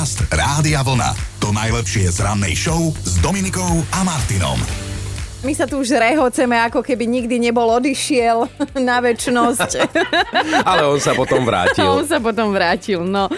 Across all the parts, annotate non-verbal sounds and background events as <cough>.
Podcast Rádia Vlna. To najlepšie z rannej show s Dominikou a Martinom. My sa tu už rehoceme, ako keby nikdy nebol odišiel <laughs> na väčnosť. <laughs> Ale on sa potom vrátil. on sa potom vrátil, no.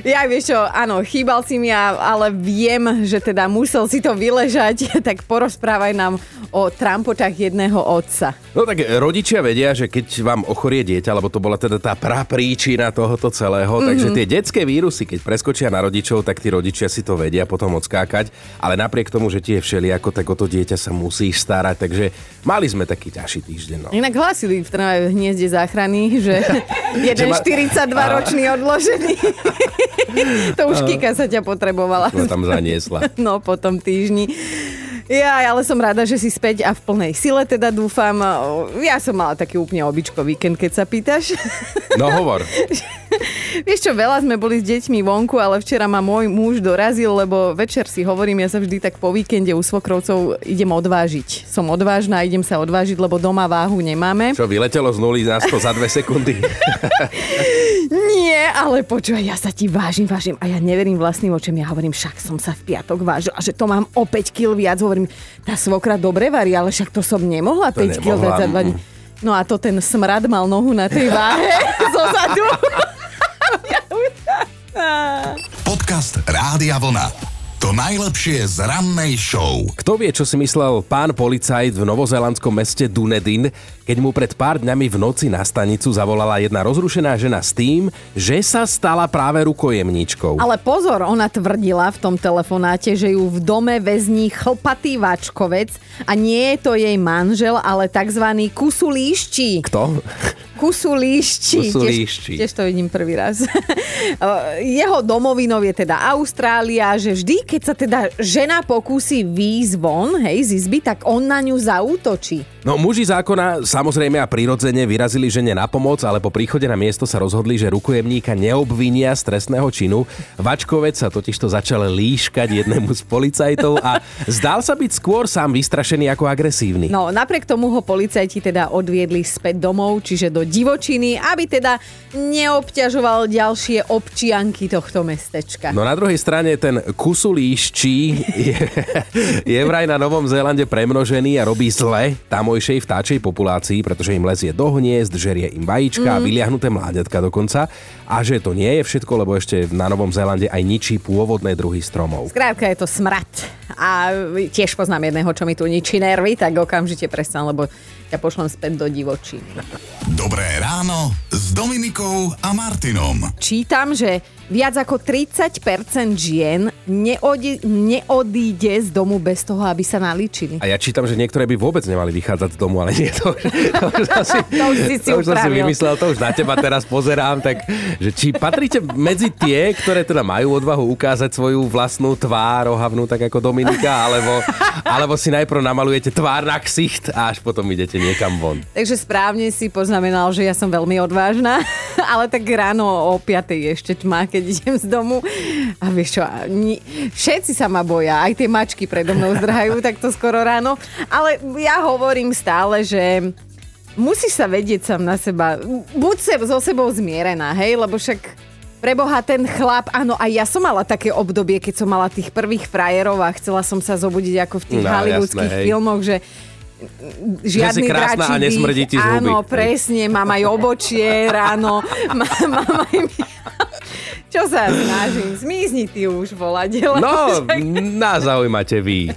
Ja vieš čo, áno, chýbal si mi, ale viem, že teda musel si to vyležať, <laughs> tak porozprávaj nám o trampotách jedného otca. No tak rodičia vedia, že keď vám ochorie dieťa, lebo to bola teda tá prapríčina tohoto celého, mm-hmm. takže tie detské vírusy, keď preskočia na rodičov, tak tí rodičia si to vedia potom odskákať, ale napriek tomu, že tie je všelijako, tak o to dieťa sa musíš starať, takže mali sme taký ťažší týždeň. No. Inak hlasili v Trnave v hniezde záchrany, že <laughs> jeden ma... 42 ročný odložený. <laughs> <laughs> to už Kika sa ťa potrebovala. No tam zaniesla. <laughs> No po tom týždni. Ja, ale som rada, že si späť a v plnej sile teda dúfam. Ja som mala taký úplne običko víkend, keď sa pýtaš. No hovor. <laughs> <laughs> Vieš čo, veľa sme boli s deťmi vonku, ale včera ma môj muž dorazil, lebo večer si hovorím, ja sa vždy tak po víkende u svokrovcov idem odvážiť. Som odvážna idem sa odvážiť, lebo doma váhu nemáme. Čo, vyletelo z nuly na 100 za dve sekundy? <laughs> Nie, ale počúvaj, ja sa ti vážim, vážim a ja neverím vlastným očem. Ja hovorím, však som sa v piatok vážil a že to mám o 5 kg viac. Hovorím, tá svokra dobre varí, ale však to som nemohla 5 kg dať za 2 dní. No a to ten smrad mal nohu na tej váhe <laughs> zozadu. Podcast Rádia Vlna. To najlepšie z rannej show. Kto vie, čo si myslel pán policajt v novozelandskom meste Dunedin, keď mu pred pár dňami v noci na stanicu zavolala jedna rozrušená žena s tým, že sa stala práve rukojemníčkou. Ale pozor, ona tvrdila v tom telefonáte, že ju v dome väzní chlpatý vačkovec a nie je to jej manžel, ale tzv. kusulíšči. Kto? Kusulíšči. Kusulíšči. Tiež, tiež to vidím prvý raz. <laughs> Jeho domovinou je teda Austrália, že vždy, keď sa teda žena pokúsi výjsť von, hej, z izby, tak on na ňu zaútočí. No muži zákona samozrejme a prirodzene vyrazili žene na pomoc, ale po príchode na miesto sa rozhodli, že rukojemníka neobvinia z trestného činu. Vačkovec sa totižto začal líškať jednému z policajtov a zdal sa byť skôr sám vystrašený ako agresívny. No napriek tomu ho policajti teda odviedli späť domov, čiže do divočiny, aby teda neobťažoval ďalšie občianky tohto mestečka. No na druhej strane ten kusulíščí je, je vraj na Novom Zélande premnožený a robí zle. Tam tamojšej vtáčej populácii, pretože im lezie do hniezd, žerie im vajíčka mm. vyliahnuté mláďatka dokonca. A že to nie je všetko, lebo ešte na Novom Zélande aj ničí pôvodné druhy stromov. Skrátka je to smrad. A tiež poznám jedného, čo mi tu ničí nervy, tak okamžite prestan, lebo ťa pošlem späť do divočiny. Dobré ráno s Dominikou a Martinom. Čítam, že viac ako 30% žien neodi- neodíde z domu bez toho, aby sa nalíčili. A ja čítam, že niektoré by vôbec nemali vychádzať z domu, ale nie to. To už, <laughs> asi, to už si, si, to už som si vymyslel, to už na teba teraz pozerám, tak že či patríte medzi tie, ktoré teda majú odvahu ukázať svoju vlastnú tvár ohavnú, tak ako Dominika, alebo, alebo si najprv namalujete tvár na ksicht a až potom idete niekam von. Takže správne si poznamenal, že ja som veľmi odvážna, <laughs> ale tak ráno o 5 ešte tma, keď idem z domu. A vieš čo, ni- všetci sa ma boja, aj tie mačky predo mnou zdrhajú takto skoro ráno. Ale ja hovorím stále, že musíš sa vedieť sám na seba. Buď se, so sebou zmierená, hej, lebo však Preboha, ten chlap, áno, aj ja som mala také obdobie, keď som mala tých prvých frajerov a chcela som sa zobudiť ako v tých no, hollywoodských filmoch, že žiadny že krásna a nesmrdí ti Áno, presne, mám aj obočie ráno, <laughs> mám aj... <laughs> Čo sa snažím? Zmizni ty už, voladela. No, nás zaujímate vy.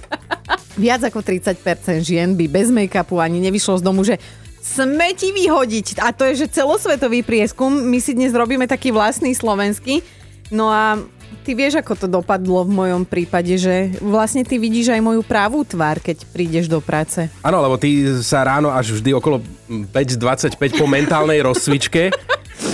Viac ako 30% žien by bez make-upu ani nevyšlo z domu, že smeti vyhodiť. A to je, že celosvetový prieskum. My si dnes robíme taký vlastný slovenský. No a ty vieš, ako to dopadlo v mojom prípade, že vlastne ty vidíš aj moju pravú tvár, keď prídeš do práce. Áno, lebo ty sa ráno až vždy okolo 5.25 po mentálnej rozcvičke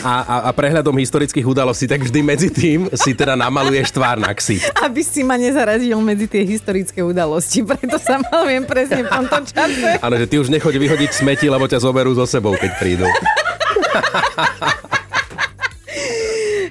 a, a, a prehľadom historických udalostí, tak vždy medzi tým si teda namaluješ tvár na ksi. Aby si ma nezaradil medzi tie historické udalosti, preto sa malujem presne v tomto čase. Áno, že ty už nechoď vyhodiť smeti, lebo ťa zoberú so sebou, keď prídu.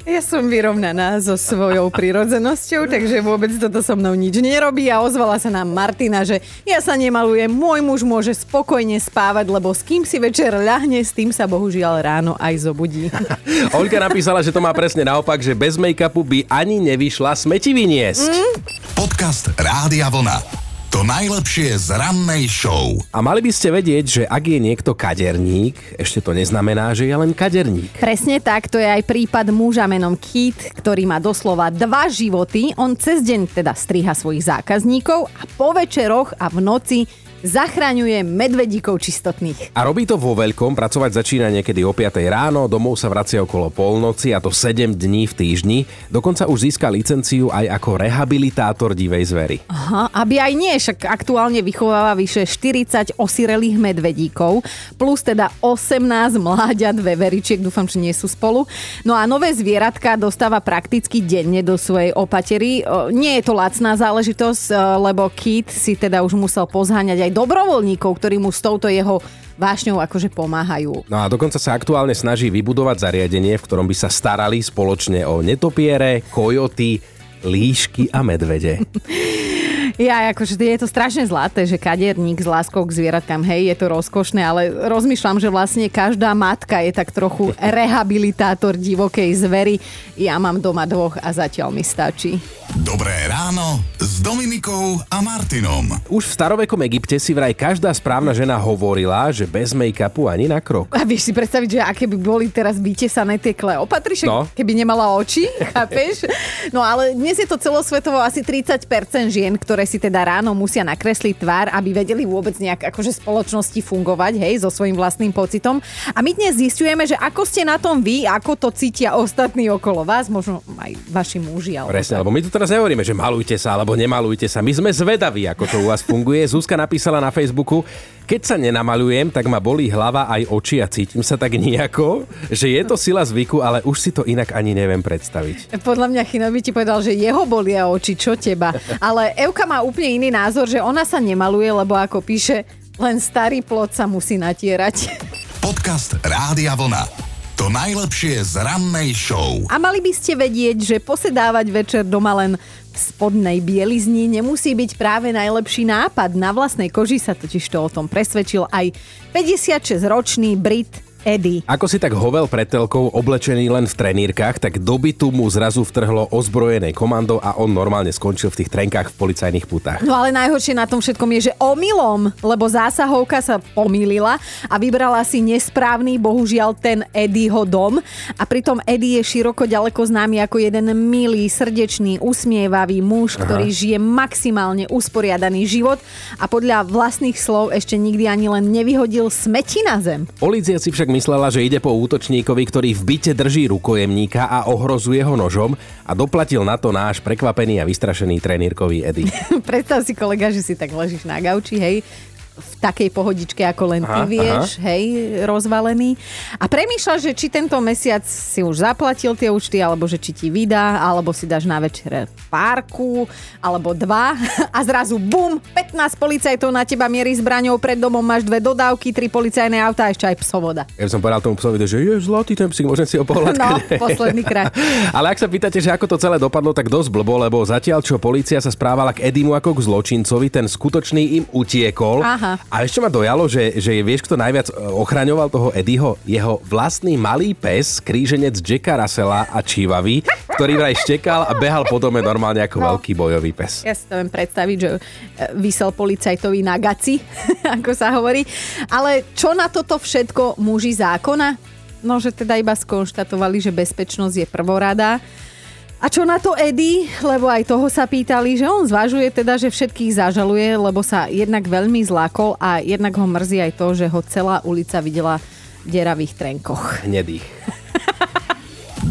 Ja som vyrovnaná so svojou prirodzenosťou, takže vôbec toto so mnou nič nerobí a ozvala sa nám Martina, že ja sa nemalujem, môj muž môže spokojne spávať, lebo s kým si večer ľahne, s tým sa bohužiaľ ráno aj zobudí. <laughs> Olga napísala, že to má presne naopak, že bez make-upu by ani nevyšla smeti vyniesť. Mm. Podcast Rádia Vlna. To najlepšie z rannej show. A mali by ste vedieť, že ak je niekto kaderník, ešte to neznamená, že je len kaderník. Presne tak, to je aj prípad muža menom Keith, ktorý má doslova dva životy. On cez deň teda striha svojich zákazníkov a po večeroch a v noci zachraňuje medvedíkov čistotných. A robí to vo veľkom, pracovať začína niekedy o 5 ráno, domov sa vracia okolo polnoci a to 7 dní v týždni. Dokonca už získa licenciu aj ako rehabilitátor divej zvery. Aha, aby aj nie, však aktuálne vychováva vyše 40 osirelých medvedíkov, plus teda 18 mláďat veveričiek, dúfam, že nie sú spolu. No a nové zvieratka dostáva prakticky denne do svojej opatery. Nie je to lacná záležitosť, lebo Kit si teda už musel pozháňať aj aj dobrovoľníkov, ktorí mu s touto jeho vášňou akože pomáhajú. No a dokonca sa aktuálne snaží vybudovať zariadenie, v ktorom by sa starali spoločne o netopiere, kojoty, líšky a medvede. <laughs> Ja, akože je to strašne zlaté, že kaderník s láskou k zvieratkám, hej, je to rozkošné, ale rozmýšľam, že vlastne každá matka je tak trochu <laughs> rehabilitátor divokej zvery. Ja mám doma dvoch a zatiaľ mi stačí. Dobré ráno s Dominikou a Martinom. Už v starovekom Egypte si vraj každá správna žena hovorila, že bez make-upu ani na krok. A vieš si predstaviť, že aké by boli teraz vytesané tie Kleopatry, no. keby nemala oči, <laughs> chápeš? No ale dnes je to celosvetovo asi 30% žien, ktoré si teda ráno musia nakresliť tvár, aby vedeli vôbec nejak akože spoločnosti fungovať, hej, so svojím vlastným pocitom. A my dnes zistujeme, že ako ste na tom vy, ako to cítia ostatní okolo vás, možno aj vaši muži. Alebo Presne, lebo my tu teraz nehovoríme, že malujte sa alebo nemalujte sa. My sme zvedaví, ako to u vás funguje. Zuzka napísala na Facebooku, keď sa nenamalujem, tak ma bolí hlava aj oči a cítim sa tak nejako, že je to sila zvyku, ale už si to inak ani neviem predstaviť. Podľa mňa Chino by ti povedal, že jeho bolia oči, čo teba. Ale Euka má úplne iný názor, že ona sa nemaluje, lebo ako píše, len starý plod sa musí natierať. Podcast Rádia Vlna. To najlepšie z rannej show. A mali by ste vedieť, že posedávať večer doma len spodnej bielizni nemusí byť práve najlepší nápad. Na vlastnej koži sa totiž to o tom presvedčil aj 56-ročný Brit Eddie. Ako si tak hovel pred telkou, oblečený len v trenírkach, tak do bytu mu zrazu vtrhlo ozbrojené komando a on normálne skončil v tých trenkách v policajných putách. No ale najhoršie na tom všetkom je, že omylom, lebo zásahovka sa pomýlila a vybrala si nesprávny, bohužiaľ ten Eddieho dom a pritom Eddie je široko ďaleko známy ako jeden milý, srdečný, usmievavý muž, Aha. ktorý žije maximálne usporiadaný život a podľa vlastných slov ešte nikdy ani len nevyhodil smeti na zem. Polícia si však však myslela, že ide po útočníkovi, ktorý v byte drží rukojemníka a ohrozuje ho nožom a doplatil na to náš prekvapený a vystrašený trenírkový Edy. <laughs> Predstav si kolega, že si tak ležíš na gauči, hej, v takej pohodičke, ako len ty aha, vieš, aha. hej, rozvalený. A premýšľaš, že či tento mesiac si už zaplatil tie účty, alebo že či ti vydá, alebo si dáš na večer párku, alebo dva <laughs> a zrazu bum, 15 policajtov na teba mierí zbraňou pred domom, máš dve dodávky, tri policajné auta a ešte aj psovoda. Ja som povedal tomu psovi, že je zlatý ten psík, môžem si ho pohľadkať. No, posledný krát. <laughs> Ale ak sa pýtate, že ako to celé dopadlo, tak dosť blbo, lebo zatiaľ, čo policia sa správala k Edimu ako k zločincovi, ten skutočný im utiekol. Aha. Aha. A ešte ma dojalo, že, že vieš, kto najviac e, ochraňoval toho Eddieho? Jeho vlastný malý pes, kríženec Jacka Russella a Chivavy, ktorý vraj štekal a behal po dome normálne ako no. veľký bojový pes. Ja si to viem predstaviť, že e, vysel policajtovi na gaci, <laughs> ako sa hovorí. Ale čo na toto všetko muži zákona? No, že teda iba skonštatovali, že bezpečnosť je prvorada a čo na to Eddie? Lebo aj toho sa pýtali, že on zvažuje teda, že všetkých zažaluje, lebo sa jednak veľmi zlákol a jednak ho mrzí aj to, že ho celá ulica videla v deravých trenkoch. Hnedých.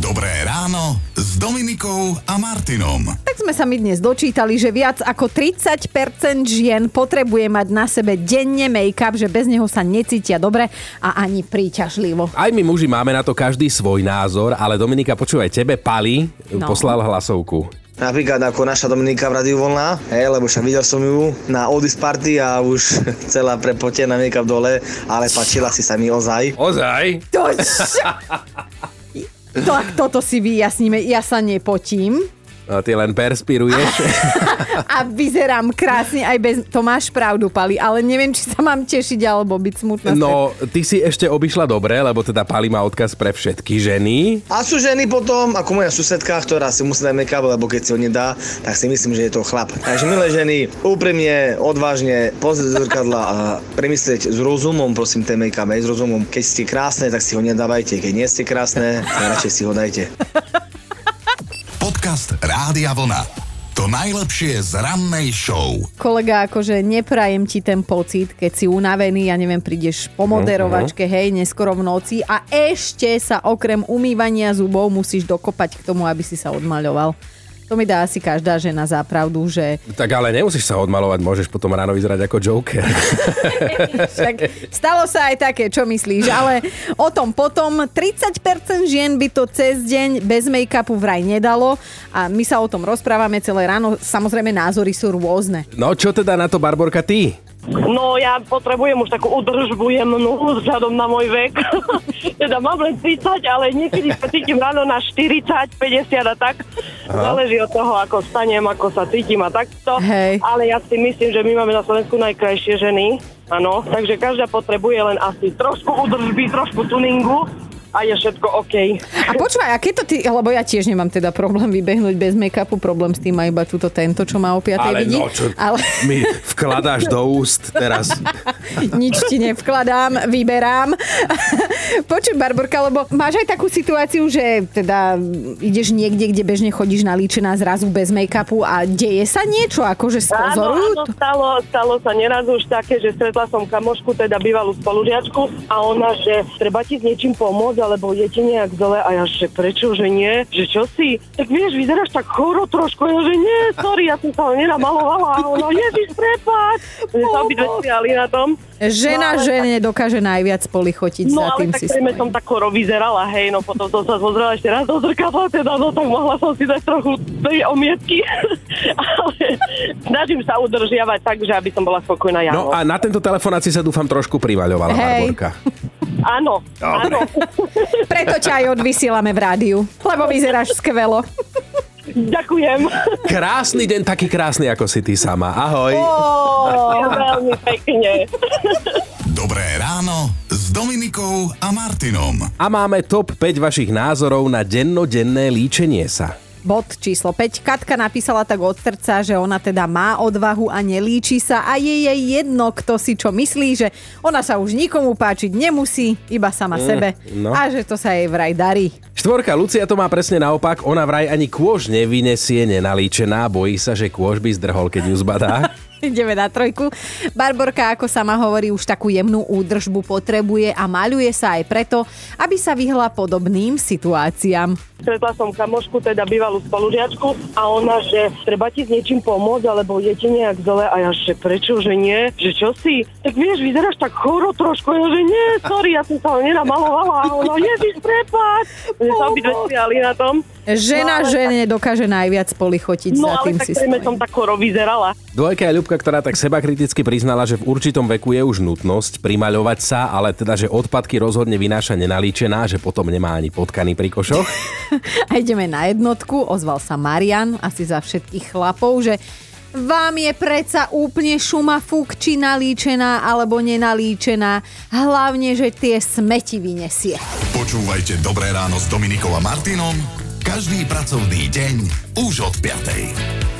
Dobré ráno s Dominikou a Martinom. Tak sme sa mi dnes dočítali, že viac ako 30% žien potrebuje mať na sebe denne make-up, že bez neho sa necítia dobre a ani príťažlivo. Aj my muži máme na to každý svoj názor, ale Dominika, počúvaj, tebe Pali no. poslal hlasovku. Napríklad ako naša Dominika v Radiu Volná, hej, lebo však videl som ju na Odis Party a už <laughs> celá prepotená make-up dole, ale páčila si sa mi ozaj. Ozaj? To <laughs> Tak toto si vyjasníme. Ja sa nepotím. Ty len perspiruješ. <laughs> a vyzerám krásne aj bez... To máš pravdu, Pali, ale neviem, či sa mám tešiť alebo byť smutná. No, ty si ešte obišla dobre, lebo teda Pali má odkaz pre všetky ženy. A sú ženy potom, ako moja susedka, ktorá si musí dať make-up, lebo keď si ho nedá, tak si myslím, že je to chlap. Takže milé ženy, úprimne, odvážne, pozrieť do zrkadla a premyslieť s rozumom, prosím, ten make-up, aj s rozumom. Keď ste krásne, tak si ho nedávajte, keď nie ste krásne, radšej si ho dajte. <laughs> Podcast Rádia Vlna. To najlepšie z rannej show. Kolega, akože neprajem ti ten pocit, keď si unavený, ja neviem, prídeš po moderovačke, hej, neskoro v noci a ešte sa okrem umývania zubov musíš dokopať k tomu, aby si sa odmaľoval. To mi dá asi každá žena za pravdu, že... Tak ale nemusíš sa odmalovať, môžeš potom ráno vyzerať ako Joker. <laughs> Však stalo sa aj také, čo myslíš, ale o tom potom 30% žien by to cez deň bez make-upu vraj nedalo a my sa o tom rozprávame celé ráno. Samozrejme názory sú rôzne. No čo teda na to, Barborka, ty? No ja potrebujem už takú udržbu jemnú vzhľadom na môj vek. <laughs> teda mám len 30, ale niekedy sa cítim ráno na 40, 50 a tak. Aha. Záleží od toho, ako stanem, ako sa cítim a takto. Hej. Ale ja si myslím, že my máme na Slovensku najkrajšie ženy. Áno, takže každá potrebuje len asi trošku udržby, trošku tuningu a je všetko OK. A počúvaj, a keď to ty, lebo ja tiež nemám teda problém vybehnúť bez make-upu, problém s tým má iba túto tento, čo má o 5 Ale vidí. no, čo ale... mi vkladáš do úst teraz. <laughs> Nič ti nevkladám, vyberám. <laughs> Počuj, Barborka, lebo máš aj takú situáciu, že teda ideš niekde, kde bežne chodíš nalíčená zrazu bez make-upu a deje sa niečo, akože spozorujú? Áno, áno, stalo, stalo sa neraz už také, že stretla som kamošku, teda bývalú spolužiačku a ona, že treba ti s niečím pomôcť, alebo je ti nejak zle a ja, že prečo, že nie, že čo si, tak vieš, vyzeráš tak choro trošku, ja, že nie, sorry, ja som sa nenamalovala a ona, ježiš, prepáč. My sa obidve smiali na tom. Žena no, žene tak... dokáže najviac polichotiť no, za tým ale tak si som tak choro vyzerala, hej, no potom som sa pozrela ešte raz do zrkadla, teda, no tak mohla som si dať trochu tej omietky, <laughs> ale snažím sa udržiavať tak, že aby som bola spokojná ja. No a na tento telefonát si sa dúfam trošku privaľovala, Hej. Barborka. <laughs> Áno, áno. <laughs> Preto ťa aj odvysielame v rádiu, lebo vyzeráš skvelo. Ďakujem. Krásny deň, taký krásny, ako si ty sama. Ahoj. Veľmi pekne. Dobré ráno s Dominikou a Martinom. A máme top 5 vašich názorov na dennodenné líčenie sa. Bod číslo 5. Katka napísala tak od srdca, že ona teda má odvahu a nelíči sa a je jej jedno, kto si čo myslí, že ona sa už nikomu páčiť nemusí, iba sama mm, sebe. no. A že to sa jej vraj darí. Štvorka Lucia to má presne naopak, ona vraj ani kôž nevynesie nenalíčená, bojí sa, že kôž by zdrhol, keď ju zbadá. <laughs> Ideme na trojku. Barborka, ako sama hovorí, už takú jemnú údržbu potrebuje a maľuje sa aj preto, aby sa vyhla podobným situáciám. Stretla som kamošku, teda bývalú spolužiačku a ona, že treba ti s niečím pomôcť, alebo je ti nejak zle a ja, že prečo, že nie, že čo si, tak vieš, vyzeráš tak choro trošku, ja, že nie, sorry, ja som sa nenamalovala a ona, ježiš, prepáč. My sa obidve na tom. Žena no, žene tak... dokáže najviac polichotiť no, za tým ale tak som tak choro vyzerala. Dvojka je Ľubka, ktorá tak seba kriticky priznala, že v určitom veku je už nutnosť primaľovať sa, ale teda, že odpadky rozhodne vynáša nenalíčená, že potom nemá ani potkany pri košoch. <laughs> <laughs> A ideme na jednotku, ozval sa Marian, asi za všetkých chlapov, že vám je predsa úplne šuma fúk, či nalíčená alebo nenalíčená. Hlavne, že tie smeti vyniesie. Počúvajte Dobré ráno s Dominikom a Martinom každý pracovný deň už od 5.